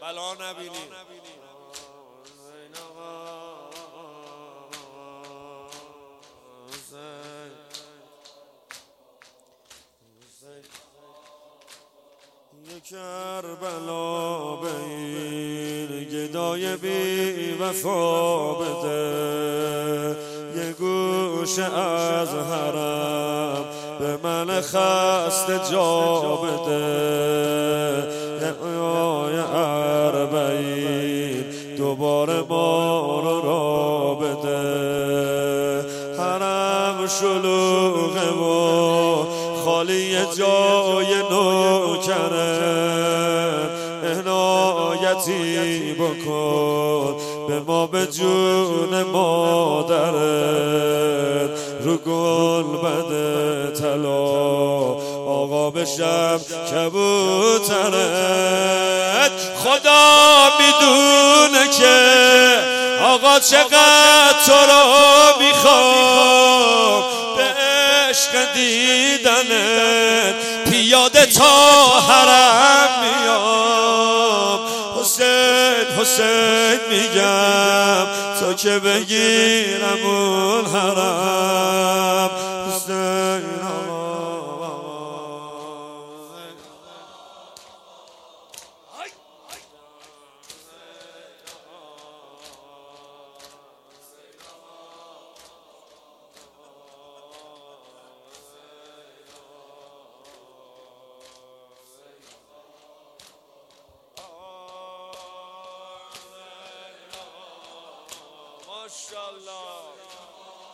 بلا نبینی. کربلا به این گدای بی وفا بده. یه گوش از حرم. به من خست جا بده. یه اربعین دوباره ما رو را بده. حرم شلوغه و خالی جای نوکرم احنایتی بکن. به ما به جون مادرت رو گل بده طلا. آقا بشم کبوترت. خدا می‌دونه که آقا چقدر تو رو می‌خوام. به عشق دیدنت پیاده تا حرم میام. حسین حسین میگم تا که بگیرم اون حرم.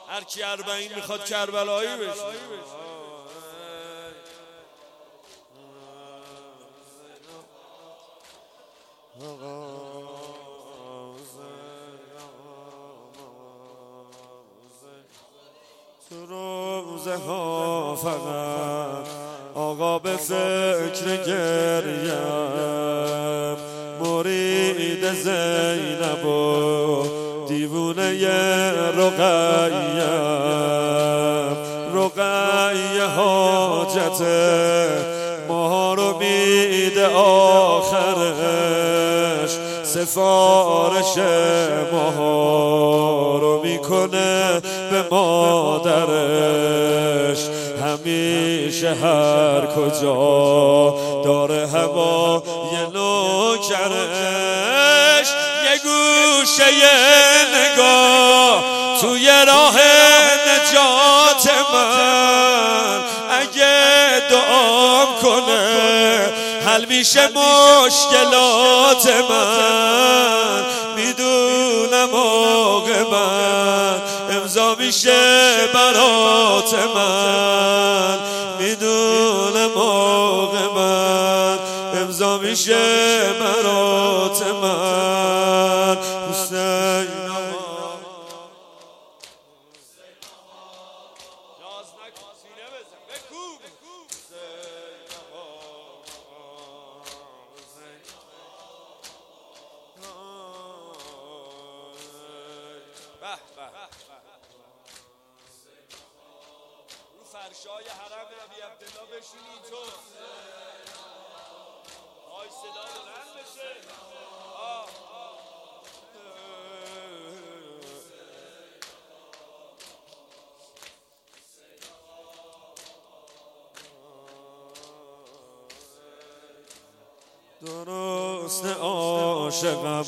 هر کی اربعین می‌خواد کربلایی بشه. تو روزه ها فقط آقا به فکر گریم. مرید زینب و دیوونه رقیم رقیه حاجت ما رو میده آخرش سفارش ما رو می‌کنه به مادرش. همیشه هر کجا داره هوا یه نوکرش. یه گوشه نگاه توی راه نجات من. اگه دعام کنه حل میشه مشکلات من. می‌دونم من امضا میشه برات من. می‌دونم من. میشه برات من. حسین فرشای حرم نبی عبدالله بشینی تو صدا بلند بشه. درست عاشقم.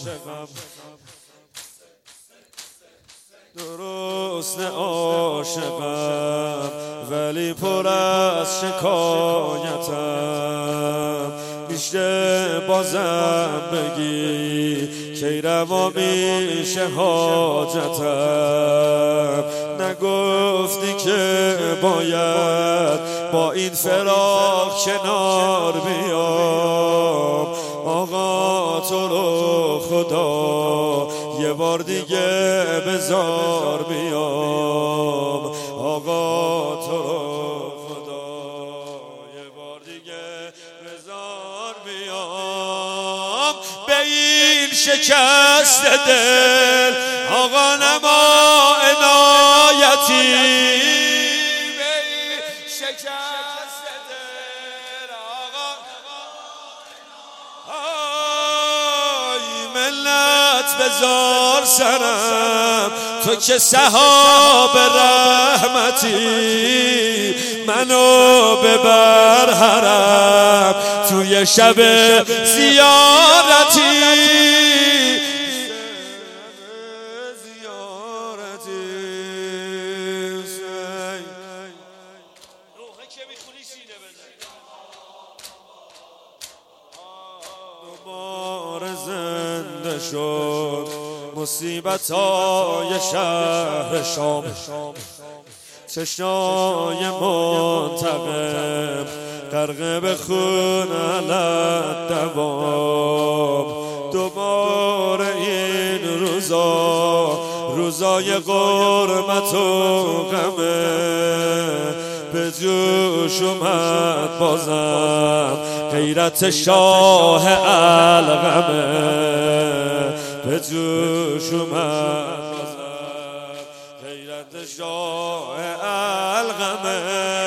درست عاشقم. ولی پر از شکایتم. میشه بازم بگی کی روا میشه حاجتم. نگفتی که باید با این فراق کنار بیام. آقا تو رو خدا یه بار دیگه بزار بیام. آقا شکست دل آقا نما انایتی بزار سرم تو که صحاب رحمتی. منو ببر حرم توی شب زیارتی. شد مصیبت های شهر شام. چشای منتقم غرق به خون علت دوام. دوباره این روزا روزای قرمت و غمه. به جوش اومد بازم غیرت شاه الغمه. به جوش اومد. غیرت شاه الغمه.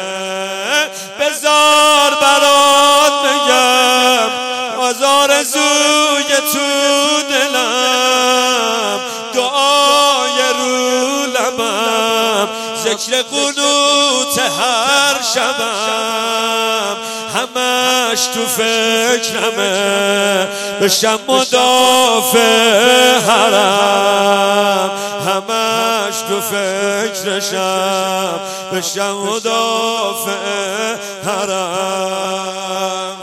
ذکر قنوت هر شبم همش تو فکرمه. بشم مدافع حرم همش تو فکرشم. بشم مدافع حرم